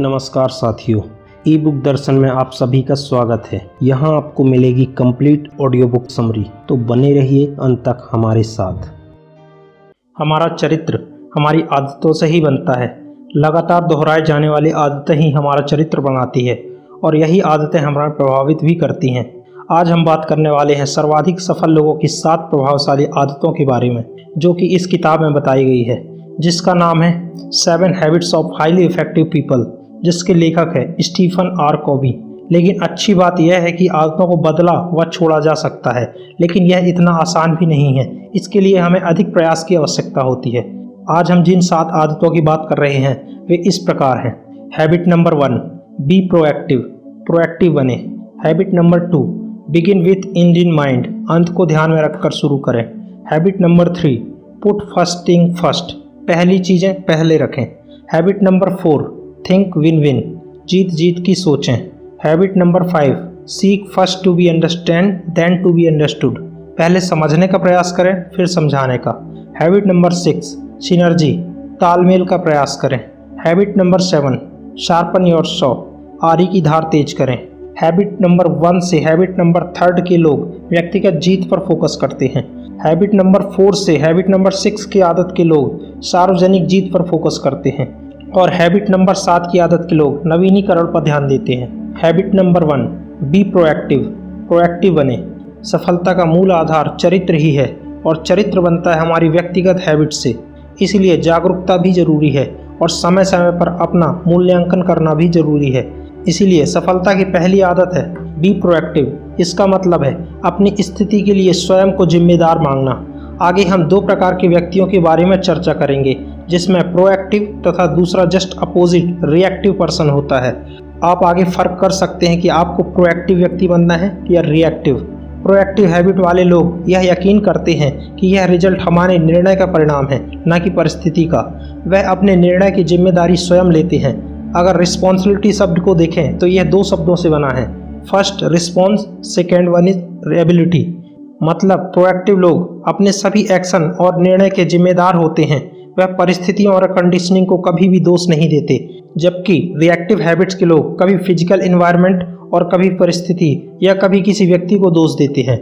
नमस्कार साथियों ई बुक दर्शन में आप सभी का स्वागत है। यहाँ आपको मिलेगी कंप्लीट ऑडियो बुक समरी तो बने रहिए अंत तक हमारे साथ। हमारा चरित्र हमारी आदतों से ही बनता है। लगातार दोहराए जाने वाली आदतें ही हमारा चरित्र बनाती है और यही आदतें हमारा प्रभावित भी करती हैं। आज हम बात करने वाले हैं सर्वाधिक सफल लोगों की सात प्रभावशाली आदतों के बारे में, जो कि इस किताब में बताई गई है, जिसका नाम है seven habits of highly effective people जिसके लेखक है, स्टीफन आर कोबी लेकिन अच्छी बात यह है कि आदतों को बदला व छोड़ा जा सकता है, लेकिन यह इतना आसान भी नहीं है। इसके लिए हमें अधिक प्रयास की आवश्यकता होती है। आज हम जिन सात आदतों की बात कर रहे हैं, वे इस प्रकार हैं। Habit number one, be proactive proactive बने। Habit number two, begin with end in mind, अंत को ध्यान में रखकर शुरू करें। Habit number three, put first thing first, पहली चीज़ें पहले रखें। Habit number four think win win जीत जीत की सोचें। Habit number five seek first to be understand then to be understood पहले समझने का प्रयास करें, फिर समझाने का। हैबिट नंबर सिक्स सिनर्जी तालमेल का प्रयास करें। Habit number seven sharpen your saw आरी की धार तेज करें। हैबिट नंबर वन से हैबिट नंबर थर्ड के लोग व्यक्तिगत जीत पर फोकस करते हैं। हैबिट नंबर फोर से हैबिट नंबर सिक्स की आदत के लोग सार्वजनिक जीत पर फोकस करते हैं। और हैबिट नंबर सात की आदत के लोग नवीनीकरण पर ध्यान देते हैं। Habit number one be proactive proactive बने। सफलता का मूल आधार चरित्र ही है और चरित्र बनता है हमारी व्यक्तिगत हैबिट से। इसलिए जागरूकता भी ज़रूरी है और समय समय पर अपना मूल्यांकन करना भी ज़रूरी है। इसीलिए सफलता की पहली आदत है बी प्रोएक्टिव इसका मतलब है अपनी स्थिति के लिए स्वयं को जिम्मेदार मांगना आगे हम दो प्रकार के व्यक्तियों के बारे में चर्चा करेंगे। जिसमें प्रोएक्टिव तथा दूसरा जस्ट अपोजिट रिएक्टिव पर्सन होता है। आप आगे फ़र्क कर सकते हैं कि आपको प्रोएक्टिव व्यक्ति बनना है या रिएक्टिव प्रोएक्टिव हैबिट वाले लोग यह यकीन करते हैं कि यह रिज़ल्ट हमारे निर्णय का परिणाम है, न कि परिस्थिति का। वह अपने निर्णय की ज़िम्मेदारी स्वयं लेते हैं। अगर रिस्पॉन्सिबिलिटी शब्द को देखें तो यह दो शब्दों से बना है। First response second one is ability मतलब प्रोएक्टिव लोग अपने सभी एक्शन और निर्णय के जिम्मेदार होते हैं। वह परिस्थितियों और कंडीशनिंग को कभी भी दोष नहीं देते, जबकि रिएक्टिव हैबिट्स के लोग कभी फ़िज़िकल इन्वायरमेंट और कभी परिस्थिति या कभी किसी व्यक्ति को दोष देते हैं,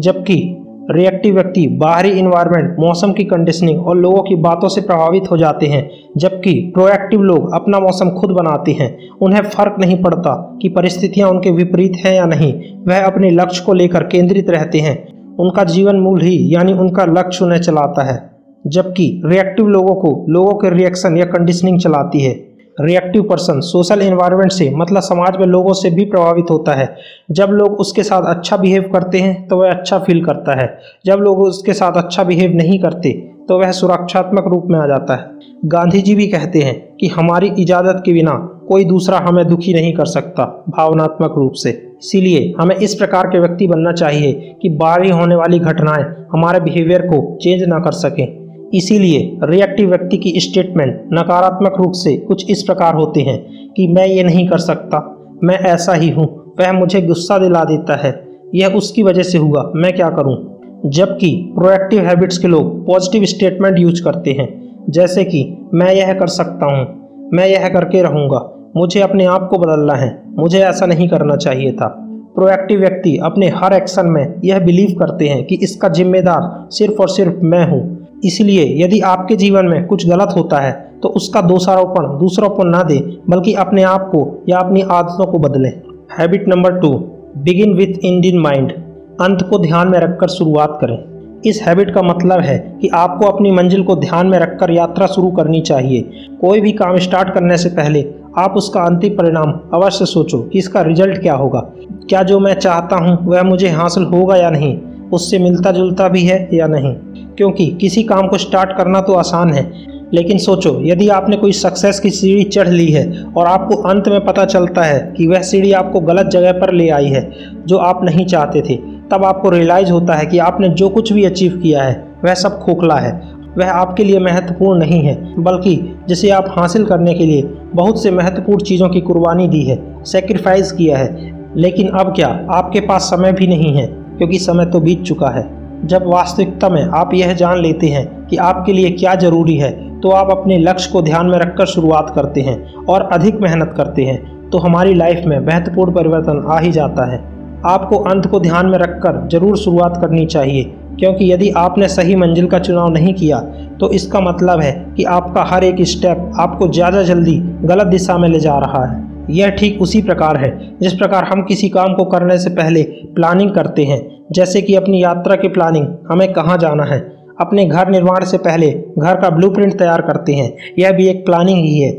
जबकि रिएक्टिव व्यक्ति बाहरी इन्वायरमेंट मौसम की कंडीशनिंग और लोगों की बातों से प्रभावित हो जाते हैं, जबकि प्रोएक्टिव लोग अपना मौसम खुद बनाते हैं। उन्हें फ़र्क नहीं पड़ता कि परिस्थितियाँ उनके विपरीत हैं या नहीं, वह अपने लक्ष्य को लेकर केंद्रित रहते हैं। उनका जीवन मूल ही, यानी उनका लक्ष्य उन्हें चलाता है। जबकि रिएक्टिव लोगों को, लोगों के रिएक्शन या कंडीशनिंग चलाती है। रिएक्टिव पर्सन सोशल इन्वायरमेंट से मतलब समाज में लोगों से भी प्रभावित होता है। जब लोग उसके साथ अच्छा बिहेव करते हैं तो वह अच्छा फील करता है। जब लोग उसके साथ अच्छा बिहेव नहीं करते तो वह सुरक्षात्मक रूप में आ जाता है। गांधी जी भी कहते हैं कि हमारी इजाज़त के बिना कोई दूसरा हमें दुखी नहीं कर सकता, भावनात्मक रूप से। इसीलिए हमें इस प्रकार के व्यक्ति बनना चाहिए कि बाहरी होने वाली घटनाएँ हमारे बिहेवियर को चेंज ना कर सकें। इसीलिए रिएक्टिव व्यक्ति की स्टेटमेंट नकारात्मक रूप से कुछ इस प्रकार होते हैं कि मैं ये नहीं कर सकता, मैं ऐसा ही हूँ, वह मुझे गुस्सा दिला देता है। यह उसकी वजह से हुआ, मैं क्या करूँ? जबकि प्रोएक्टिव हैबिट्स के लोग पॉजिटिव स्टेटमेंट यूज़ करते हैं, जैसे कि मैं यह कर सकता हूँ, मैं यह करके रहूँगा, मुझे अपने आप को बदलना है, मुझे ऐसा नहीं करना चाहिए था। प्रोएक्टिव व्यक्ति अपने हर एक्शन में यह बिलीव करते हैं कि इसका जिम्मेदार सिर्फ़ और सिर्फ़ मैं हूँ इसलिए यदि आपके जीवन में कुछ गलत होता है तो उसका दोषारोपण दूसरों पर ना दें, बल्कि अपने आप को या अपनी आदतों को बदलें। Habit number two begin with Indian mind अंत को ध्यान में रखकर शुरुआत करें। इस हैबिट का मतलब है कि आपको अपनी मंजिल को ध्यान में रखकर यात्रा शुरू करनी चाहिए। कोई भी काम स्टार्ट करने से पहले आप उसका अंतिम परिणाम अवश्य सोचो कि इसका रिज़ल्ट क्या होगा। क्या जो मैं चाहता हूँ, वह मुझे हासिल होगा या नहीं? उससे मिलता जुलता भी है या नहीं? क्योंकि किसी काम को स्टार्ट करना तो आसान है, लेकिन सोचो, यदि आपने कोई सक्सेस की सीढ़ी चढ़ ली है और आपको अंत में पता चलता है कि वह सीढ़ी आपको गलत जगह पर ले आई है, जो आप नहीं चाहते थे, तब आपको रियलाइज़ होता है कि आपने जो कुछ भी अचीव किया है, वह सब खोखला है। वह आपके लिए महत्वपूर्ण नहीं है, बल्कि जिसे आप हासिल करने के लिए बहुत से महत्वपूर्ण चीज़ों की कुर्बानी दी है सेक्रीफाइस किया है। लेकिन अब क्या? आपके पास समय भी नहीं है, क्योंकि समय तो बीत चुका है। जब वास्तविकता में आप यह जान लेते हैं कि आपके लिए क्या ज़रूरी है तो आप अपने लक्ष्य को ध्यान में रखकर शुरुआत करते हैं और अधिक मेहनत करते हैं तो हमारी लाइफ में महत्वपूर्ण परिवर्तन आ ही जाता है। आपको अंत को ध्यान में रखकर ज़रूर शुरुआत करनी चाहिए, क्योंकि यदि आपने सही मंजिल का चुनाव नहीं किया तो इसका मतलब है कि आपका हर एक स्टेप आपको ज़्यादा जल्दी गलत दिशा में ले जा रहा है। यह ठीक उसी प्रकार है, जिस प्रकार हम किसी काम को करने से पहले प्लानिंग करते हैं। जैसे कि अपनी यात्रा की प्लानिंग हमें कहाँ जाना है? अपने घर निर्माण से पहले घर का ब्लूप्रिंट तैयार करते हैं। यह भी एक प्लानिंग ही है।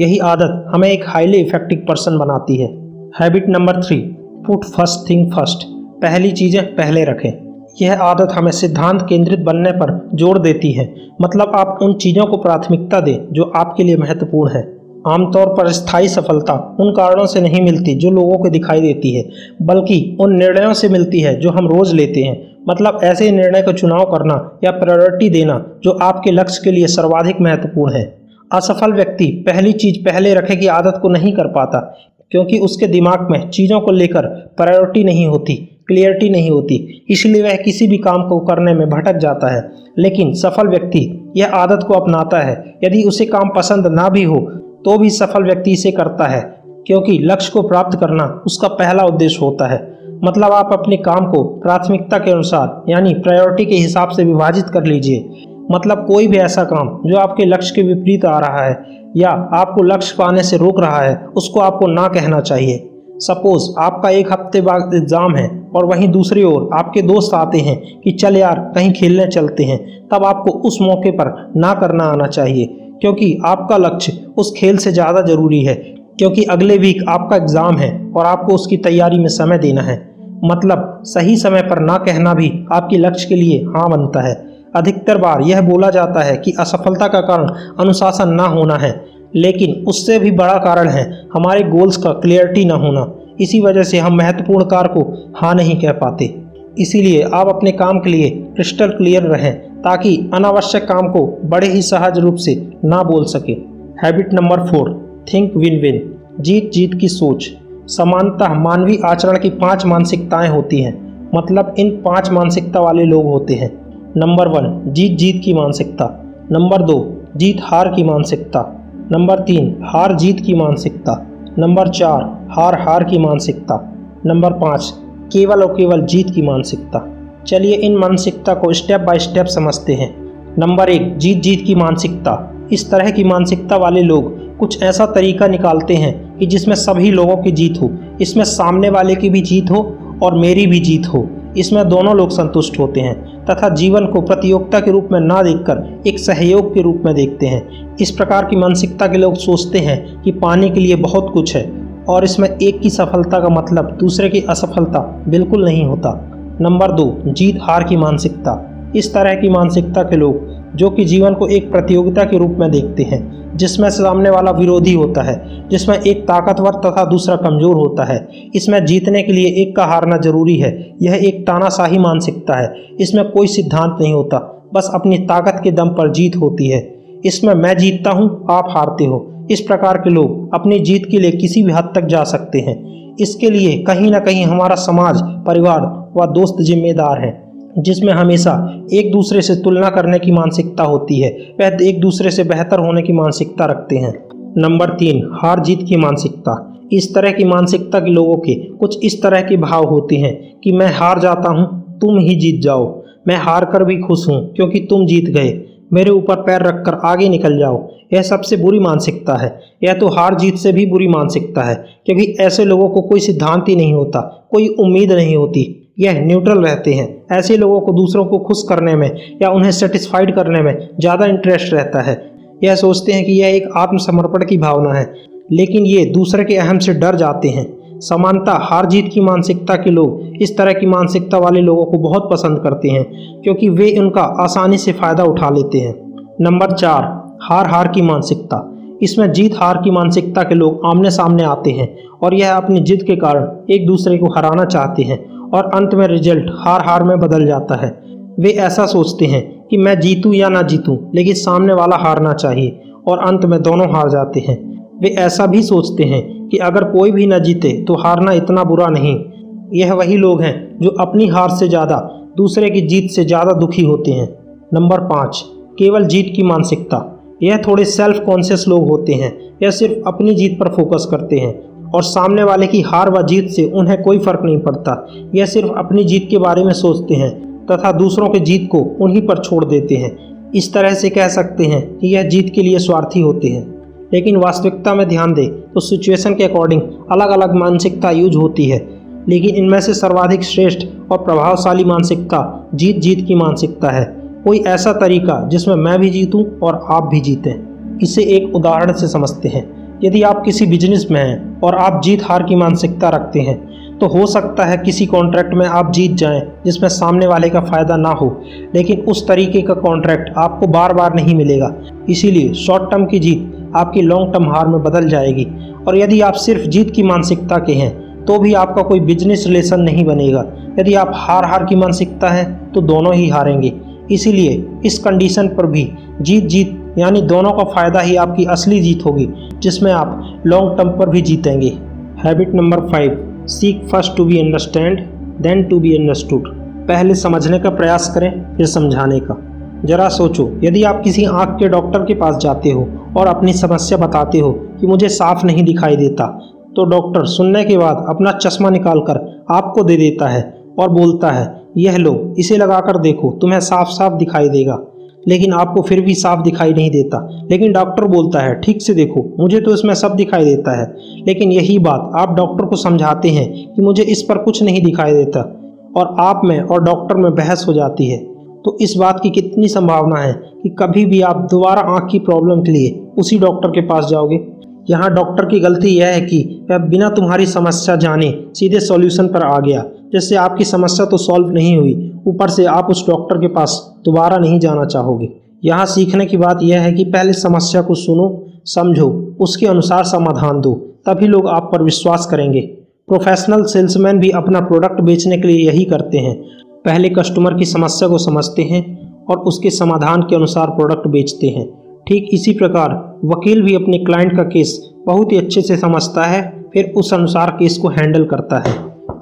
यही आदत हमें एक हाईली इफ़ेक्टिव पर्सन बनाती है। Habit number three put first thing first पहली चीज़ें पहले रखें। यह आदत हमें सिद्धांत केंद्रित बनने पर ज़ोर देती है। मतलब आप उन चीज़ों को प्राथमिकता दें जो आपके लिए महत्वपूर्ण है। आमतौर पर स्थायी सफलता उन कारणों से नहीं मिलती जो लोगों को दिखाई देती है, बल्कि उन निर्णयों से मिलती है जो हम रोज लेते हैं। मतलब ऐसे निर्णय का चुनाव करना या प्रायोरिटी देना जो आपके लक्ष्य के लिए सर्वाधिक महत्वपूर्ण है। असफल व्यक्ति पहली चीज़ पहले रखे की आदत को नहीं कर पाता, क्योंकि उसके दिमाग में चीज़ों को लेकर प्रायोरिटी नहीं होती क्लियरिटी नहीं होती, इसलिए वह किसी भी काम को करने में भटक जाता है। लेकिन सफल व्यक्ति यह आदत को अपनाता है, यदि उसे काम पसंद ना भी हो तो भी सफल व्यक्ति इसे करता है, क्योंकि लक्ष्य को प्राप्त करना उसका पहला उद्देश्य होता है। मतलब आप अपने काम को प्राथमिकता के अनुसार, यानी प्रायोरिटी के हिसाब से विभाजित कर लीजिए। मतलब कोई भी ऐसा काम जो आपके लक्ष्य के विपरीत आ रहा है, या आपको लक्ष्य पाने से रोक रहा है, उसको आपको ना कहना चाहिए। सपोज़ आपका एक हफ़्ते बाद एग्ज़ाम है और वहीं दूसरी ओर आपके दोस्त आते हैं कि चल यार, कहीं खेलने चलते हैं, तब आपको उस मौके पर ना करना आना चाहिए, क्योंकि आपका लक्ष्य उस खेल से ज़्यादा ज़रूरी है, क्योंकि अगले वीक आपका एग्ज़ाम है और आपको उसकी तैयारी में समय देना है। मतलब सही समय पर ना कहना भी आपके लक्ष्य के लिए हाँ बनता है। अधिकतर बार यह बोला जाता है कि असफलता का कारण अनुशासन ना होना है। लेकिन उससे भी बड़ा कारण है, हमारे गोल्स का क्लियरिटी ना होना। इसी वजह से हम महत्वपूर्ण कार्य को हाँ नहीं कह पाते। इसीलिए आप अपने काम के लिए क्रिस्टल क्लियर रहें, ताकि अनावश्यक काम को बड़े ही सहज रूप से ना बोल सके। Habit number four think win win जीत जीत की सोच। समानतः, मानवीय आचरण की पाँच मानसिकताएँ होती हैं। मतलब इन पाँच मानसिकता वाले लोग होते हैं। नंबर वन जीत जीत की मानसिकता। नंबर दो जीत हार की मानसिकता। नंबर तीन, हार जीत की मानसिकता। नंबर चार, हार हार की मानसिकता। नंबर पाँच, केवल और केवल जीत की मानसिकता। चलिए इन मानसिकता को स्टेप बाय स्टेप समझते हैं। नंबर एक, जीत जीत की मानसिकता। इस तरह की मानसिकता वाले लोग कुछ ऐसा तरीका निकालते हैं कि जिसमें सभी लोगों की जीत हो। इसमें सामने वाले की भी जीत हो और मेरी भी जीत हो। इसमें दोनों लोग संतुष्ट होते हैं। तथा जीवन को प्रतियोगिता के रूप में ना देखकर एक सहयोग के रूप में देखते हैं। इस प्रकार की मानसिकता के लोग सोचते हैं कि पाने के लिए बहुत कुछ है और इसमें एक की सफलता का मतलब दूसरे की असफलता बिल्कुल नहीं होता। नंबर दो, जीत हार की मानसिकता। इस तरह की मानसिकता के लोग जो कि जीवन को एक प्रतियोगिता के रूप में देखते हैं, जिसमें सामने वाला विरोधी होता है, जिसमें एक ताकतवर तथा दूसरा कमज़ोर होता है। इसमें जीतने के लिए एक का हारना ज़रूरी है, यह एक तानाशाही मानसिकता है। इसमें कोई सिद्धांत नहीं होता, बस अपनी ताकत के दम पर जीत होती है। इसमें मैं जीतता हूँ, आप हारते हो। इस प्रकार के लोग अपनी जीत के लिए किसी भी हद तक जा सकते हैं। इसके लिए कहीं ना कहीं हमारा समाज, परिवार व दोस्त जिम्मेदार हैं। जिसमें हमेशा एक दूसरे से तुलना करने की मानसिकता होती है, वह एक दूसरे से बेहतर होने की मानसिकता रखते हैं। नंबर तीन, हार जीत की मानसिकता। इस तरह की मानसिकता के लोगों के कुछ इस तरह के भाव होते हैं कि मैं हार जाता हूँ, तुम ही जीत जाओ। मैं हार कर भी खुश हूँ क्योंकि तुम जीत गए। मेरे ऊपर पैर रखकर आगे निकल जाओ, यह सबसे बुरी मानसिकता है। यह तो हार जीत से भी बुरी मानसिकता है, क्योंकि ऐसे लोगों को कोई सिद्धांत ही नहीं होता, कोई उम्मीद नहीं होती। यह न्यूट्रल रहते हैं। ऐसे लोगों को दूसरों को खुश करने में या उन्हें सेटिस्फाइड करने में ज़्यादा इंटरेस्ट रहता है। यह सोचते हैं कि यह एक आत्मसमर्पण की भावना है। लेकिन ये दूसरे के अहम से डर जाते हैं। समानता, हार जीत की मानसिकता के लोग इस तरह की मानसिकता वाले लोगों को बहुत पसंद करते हैं, क्योंकि वे उनका आसानी से फ़ायदा उठा लेते हैं। नंबर चार, हार हार की मानसिकता। इसमें जीत हार की मानसिकता के लोग आमने सामने आते हैं और यह अपनी जिद के कारण एक दूसरे को हराना चाहते हैं। और अंत में रिज़ल्ट हार हार में बदल जाता है। वे ऐसा सोचते हैं कि मैं जीतूं या ना जीतूं, लेकिन सामने वाला हारना चाहिए और अंत में दोनों हार जाते हैं। वे ऐसा भी सोचते हैं कि अगर कोई भी न जीते तो हारना इतना बुरा नहीं। यह वही लोग हैं जो अपनी हार से ज़्यादा दूसरे की जीत से ज़्यादा दुखी होते हैं। नंबर पाँच, केवल जीत की मानसिकता। यह थोड़े सेल्फ कॉन्शियस लोग होते हैं। यह सिर्फ़ अपनी जीत पर फोकस करते हैं और सामने वाले की हार व जीत से उन्हें कोई फ़र्क नहीं पड़ता। यह सिर्फ़ अपनी जीत के बारे में सोचते हैं तथा दूसरों के जीत को उन्हीं पर छोड़ देते हैं। इस तरह से कह सकते हैं कि यह जीत के लिए स्वार्थी होते हैं। लेकिन वास्तविकता में ध्यान दें तो सिचुएशन के अकॉर्डिंग अलग अलग मानसिकता यूज़ होती है। लेकिन इनमें से सर्वाधिक श्रेष्ठ और प्रभावशाली मानसिकता जीत जीत की मानसिकता है। कोई ऐसा तरीका जिसमें मैं भी जीतूं और आप भी जीतें। इसे एक उदाहरण से समझते हैं। यदि आप किसी बिज़नेस में हैं और आप जीत हार की मानसिकता रखते हैं तो हो सकता है किसी कॉन्ट्रैक्ट में आप जीत जाएँ, जिसमें सामने वाले का फ़ायदा ना हो, लेकिन उस तरीके का कॉन्ट्रैक्ट आपको बार बार नहीं मिलेगा। इसीलिए शॉर्ट टर्म की जीत आपकी लॉन्ग टर्म हार में बदल जाएगी। और यदि आप सिर्फ़ जीत की मानसिकता के हैं तो भी आपका कोई बिज़नेस रिलेशन नहीं बनेगा। यदि आप हार हार की मानसिकता है तो दोनों ही हारेंगे। इसीलिए इस कंडीशन पर भी जीत जीत यानी दोनों का फ़ायदा ही आपकी असली जीत होगी, जिसमें आप लॉन्ग टर्म पर भी जीतेंगे। Habit number five seek first to be understand then to be understood पहले समझने का प्रयास करें, फिर समझाने का। जरा सोचो, यदि आप किसी आँख के डॉक्टर के पास जाते हो और अपनी समस्या बताते हो कि मुझे साफ़ नहीं दिखाई देता तो डॉक्टर सुनने के बाद अपना चश्मा निकाल कर आपको दे देता है और बोलता है, यह लो, इसे लगाकर देखो, तुम्हें साफ़ साफ़ दिखाई देगा। लेकिन आपको फिर भी साफ़ दिखाई नहीं देता। लेकिन डॉक्टर बोलता है, ठीक से देखो, मुझे तो इसमें सब दिखाई देता है। लेकिन यही बात, आप डॉक्टर को समझाते हैं कि मुझे इस पर कुछ नहीं दिखाई देता और आप में और डॉक्टर में बहस हो जाती है। तो इस बात की कितनी संभावना है कि कभी भी आप दोबारा आँख की प्रॉब्लम के लिए उसी डॉक्टर के पास जाओगे? यहाँ डॉक्टर की गलती यह है कि वह बिना तुम्हारी समस्या जाने सीधे सॉल्यूशन पर आ गया। जिससे आपकी समस्या तो सॉल्व नहीं हुई, ऊपर से आप उस डॉक्टर के पास दोबारा नहीं जाना चाहोगे। यहाँ सीखने की बात यह है कि पहले समस्या को सुनो, समझो, उसके अनुसार समाधान दो, तभी लोग आप पर विश्वास करेंगे। प्रोफेशनल सेल्समैन भी अपना प्रोडक्ट बेचने के लिए यही करते हैं। पहले कस्टमर की समस्या को समझते हैं और उसके समाधान के अनुसार प्रोडक्ट बेचते हैं। ठीक इसी प्रकार वकील भी अपने क्लाइंट का केस बहुत ही अच्छे से समझता है, फिर उस अनुसार केस को हैंडल करता है।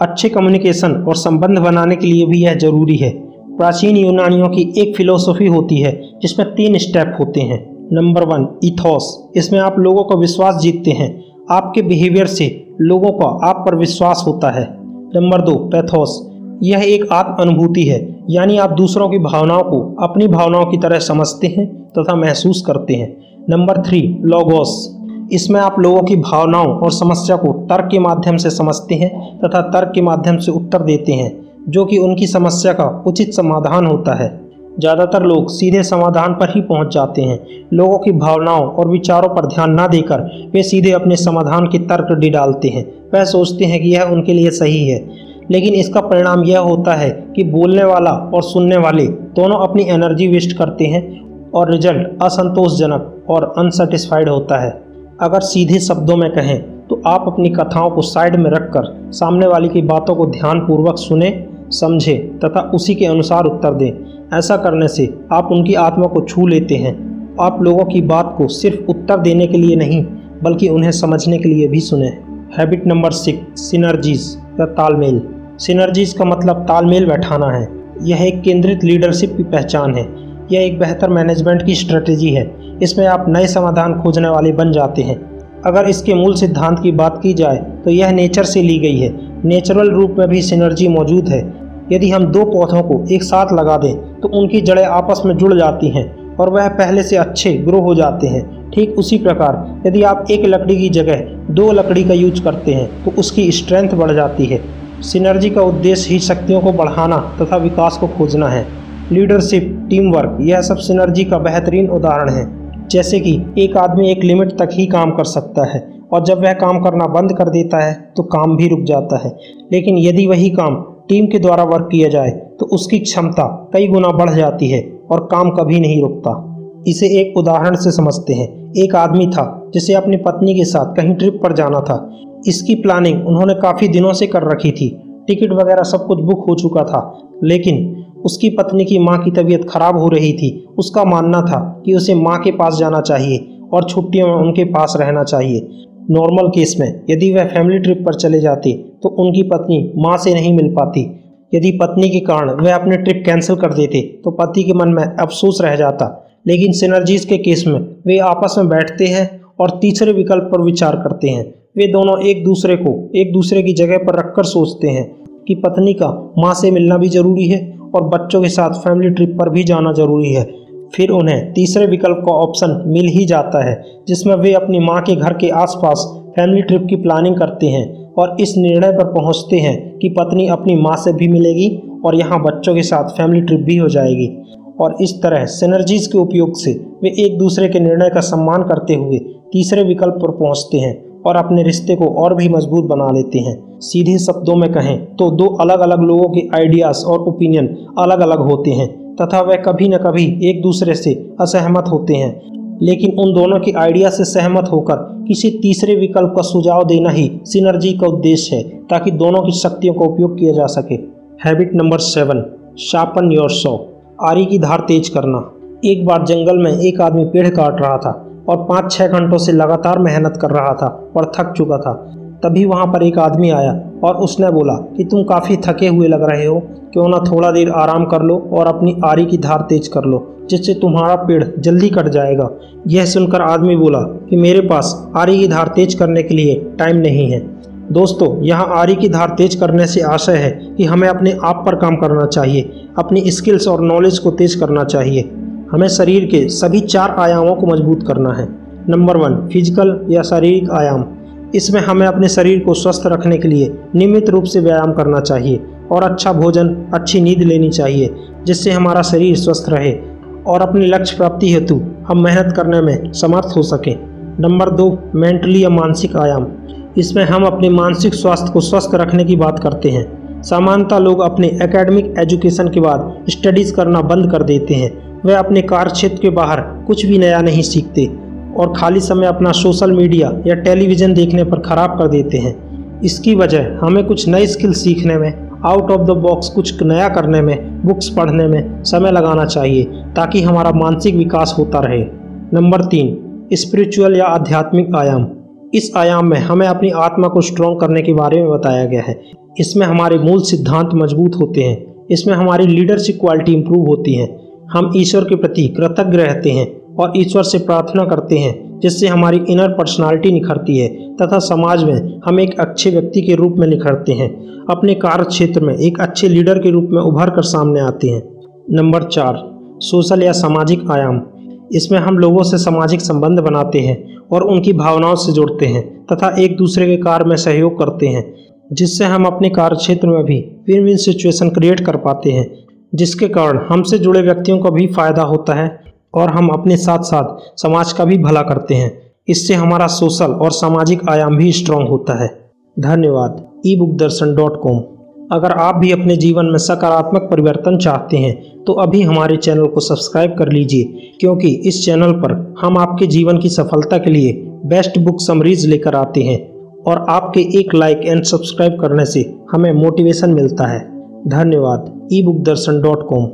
अच्छे कम्युनिकेशन और संबंध बनाने के लिए भी यह ज़रूरी है। प्राचीन यूनानियों की एक फिलोसफी होती है, जिसमें तीन स्टेप होते हैं। नंबर वन इथॉस इसमें आप लोगों का विश्वास जीतते हैं। आपके बिहेवियर से लोगों का आप पर विश्वास होता है। नंबर दो पैथोस यह एक आत्म अनुभूति है, यानी आप दूसरों की भावनाओं को अपनी भावनाओं की तरह समझते हैं तथा महसूस करते हैं। नंबर थ्री लॉगोस इसमें आप लोगों की भावनाओं और समस्या को तर्क के माध्यम से समझते हैं तथा तर्क के माध्यम से उत्तर देते हैं, जो कि उनकी समस्या का उचित समाधान होता है। ज़्यादातर लोग सीधे समाधान पर ही पहुँच जाते हैं। लोगों की भावनाओं और विचारों पर ध्यान न देकर वे सीधे अपने समाधान के तर्क डी डालते हैं। वह सोचते हैं कि यह उनके लिए सही है। लेकिन इसका परिणाम यह होता है कि बोलने वाला और सुनने वाले दोनों अपनी एनर्जी वेस्ट करते हैं और रिज़ल्ट असंतोषजनक और अनसेटिस्फाइड होता है। अगर सीधे शब्दों में कहें तो आप अपनी कथाओं को साइड में रखकर सामने वाले की बातों को ध्यानपूर्वक सुने, समझें तथा उसी के अनुसार उत्तर दें। ऐसा करने से आप उनकी आत्मा को छू लेते हैं। आप लोगों की बात को सिर्फ़ उत्तर देने के लिए नहीं, बल्कि उन्हें समझने के लिए भी सुने। हैबिट नंबर सिक्स सिनर्जीज या तालमेल सिनर्जीज का मतलब तालमेल बैठाना है। यह एक केंद्रित लीडरशिप की पहचान है। यह एक बेहतर मैनेजमेंट की स्ट्रेटेजी है। इसमें आप नए समाधान खोजने वाले बन जाते हैं। अगर इसके मूल सिद्धांत की बात की जाए तो यह नेचर से ली गई है। नेचुरल रूप में भी सिनर्जी मौजूद है। यदि हम दो पौधों को एक साथ लगा दें तो उनकी जड़ें आपस में जुड़ जाती हैं और वह पहले से अच्छे ग्रो हो जाते हैं। ठीक उसी प्रकार, यदि आप एक लकड़ी की जगह दो लकड़ी का यूज़ करते हैं तो उसकी स्ट्रेंथ बढ़ जाती है। सिनर्जी का उद्देश्य ही शक्तियों को बढ़ाना तथा विकास को खोजना है। लीडरशिप टीम वर्क यह सब सिनर्जी का बेहतरीन उदाहरण है। जैसे कि एक आदमी एक लिमिट तक ही काम कर सकता है और जब वह काम करना बंद कर देता है तो काम भी रुक जाता है। लेकिन यदि वही काम टीम के द्वारा वर्क किया जाए तो उसकी क्षमता कई गुना बढ़ जाती है और काम कभी नहीं रुकता। इसे एक उदाहरण से समझते हैं। एक आदमी था जिसे अपनी पत्नी के साथ कहीं ट्रिप पर जाना था। इसकी प्लानिंग उन्होंने काफ़ी दिनों से कर रखी थी। टिकट वगैरह सब कुछ बुक हो चुका था, लेकिन उसकी पत्नी की माँ की तबीयत खराब हो रही थी। उसका मानना था कि उसे माँ के पास जाना चाहिए और छुट्टियों में उनके पास रहना चाहिए। नॉर्मल केस में यदि वह फैमिली ट्रिप पर चले जाते तो उनकी पत्नी माँ से नहीं मिल पाती। यदि पत्नी के कारण वह अपने ट्रिप कैंसिल कर देते तो पति के मन में अफसोस रह जाता। लेकिन सिनर्जीज के केस में वे आपस में बैठते हैं और तीसरे विकल्प पर विचार करते हैं। वे दोनों एक दूसरे को एक दूसरे की जगह पर रखकर सोचते हैं कि पत्नी का माँ से मिलना भी ज़रूरी है और बच्चों के साथ फैमिली ट्रिप पर भी जाना ज़रूरी है। फिर उन्हें तीसरे विकल्प का ऑप्शन मिल ही जाता है, जिसमें वे अपनी माँ के घर के आसपास फैमिली ट्रिप की प्लानिंग करते हैं और इस निर्णय पर पहुँचते हैं कि पत्नी अपनी माँ से भी मिलेगी और यहाँ बच्चों के साथ फैमिली ट्रिप भी हो जाएगी। और इस तरह सिनर्जीज के उपयोग से वे एक दूसरे के निर्णय का सम्मान करते हुए तीसरे विकल्प पर पहुँचते हैं और अपने रिश्ते को और भी मज़बूत बना लेते हैं। सीधे शब्दों में कहें तो दो अलग अलग लोगों के आइडियाज़ और ओपिनियन अलग अलग होते हैं तथा वे कभी न कभी एक दूसरे से असहमत होते हैं। लेकिन उन दोनों के आइडिया से सहमत होकर किसी तीसरे विकल्प का सुझाव देना ही सिनर्जी का उद्देश्य है ताकि दोनों की शक्तियों का उपयोग किया जा सके। Habit number seven sharpen your saw आरी की धार तेज करना। एक बार जंगल में एक आदमी पेड़ काट रहा था और पाँच छः घंटों से लगातार मेहनत कर रहा था और थक चुका था। तभी वहाँ पर एक आदमी आया और उसने बोला कि तुम काफ़ी थके हुए लग रहे हो, क्यों ना थोड़ा देर आराम कर लो और अपनी आरी की धार तेज कर लो, जिससे तुम्हारा पेड़ जल्दी कट जाएगा। यह सुनकर आदमी बोला कि मेरे पास आरी की धार तेज करने के लिए टाइम नहीं है। दोस्तों, यहाँ आरी की धार तेज करने से आशय है कि हमें अपने आप पर काम करना चाहिए, अपनी स्किल्स और नॉलेज को तेज करना चाहिए। हमें शरीर के सभी चार आयामों को मज़बूत करना है। नंबर वन फ़िज़िकल या शारीरिक आयाम। इसमें हमें अपने शरीर को स्वस्थ रखने के लिए नियमित रूप से व्यायाम करना चाहिए और अच्छा भोजन, अच्छी नींद लेनी चाहिए, जिससे हमारा शरीर स्वस्थ रहे और अपने लक्ष्य प्राप्ति हेतु हम मेहनत करने में समर्थ हो सकें। नंबर दो मेंटली या मानसिक आयाम। इसमें हम अपने मानसिक स्वास्थ्य को स्वस्थ रखने की बात करते हैं। सामान्यतः लोग अपने एकेडमिक एजुकेशन के बाद स्टडीज़ करना बंद कर देते हैं। वे अपने कार्य क्षेत्र के बाहर कुछ भी नया नहीं सीखते और खाली समय अपना सोशल मीडिया या टेलीविज़न देखने पर ख़राब कर देते हैं। इसकी वजह हमें कुछ नई स्किल सीखने में आउट ऑफ़ द बॉक्स कुछ नया करने में बुक्स पढ़ने में समय लगाना चाहिए ताकि हमारा मानसिक विकास होता रहे। नंबर तीन स्पिरिचुअल या आध्यात्मिक आयाम। इस आयाम में हमें अपनी आत्मा को स्ट्रॉन्ग करने के बारे में बताया गया है। इसमें हमारे मूल सिद्धांत मज़बूत होते हैं। इसमें हमारी लीडरशिप क्वालिटी इंप्रूव होती है। हम ईश्वर के प्रति कृतज्ञ रहते हैं और ईश्वर से प्रार्थना करते हैं, जिससे हमारी इनर पर्सनालिटी निखरती है तथा समाज में हम एक अच्छे व्यक्ति के रूप में निखरते हैं। अपने कार्य क्षेत्र में एक अच्छे लीडर के रूप में उभर कर सामने आते हैं। नंबर चार सोशल या सामाजिक आयाम। इसमें हम लोगों से सामाजिक संबंध बनाते हैं और उनकी भावनाओं से जुड़ते हैं तथा एक दूसरे के कार्य में सहयोग करते हैं, जिससे हम अपने कार्य क्षेत्र में भी विन विन सिचुएशन क्रिएट कर पाते हैं, जिसके कारण हमसे जुड़े व्यक्तियों को भी फ़ायदा होता है और हम अपने साथ साथ समाज का भी भला करते हैं। इससे हमारा सोशल और सामाजिक आयाम भी स्ट्रांग होता है। धन्यवाद। ई बुक दर्शन डॉट कॉम अगर आप भी अपने जीवन में सकारात्मक परिवर्तन चाहते हैं तो अभी हमारे चैनल को सब्सक्राइब कर लीजिए, क्योंकि इस चैनल पर हम आपके जीवन की सफलता के लिए बेस्ट बुक समरीज लेकर आते हैं, और आपके एक लाइक एंड सब्सक्राइब करने से हमें मोटिवेशन मिलता है। धन्यवाद ई बुक दर्शन डॉट कॉम।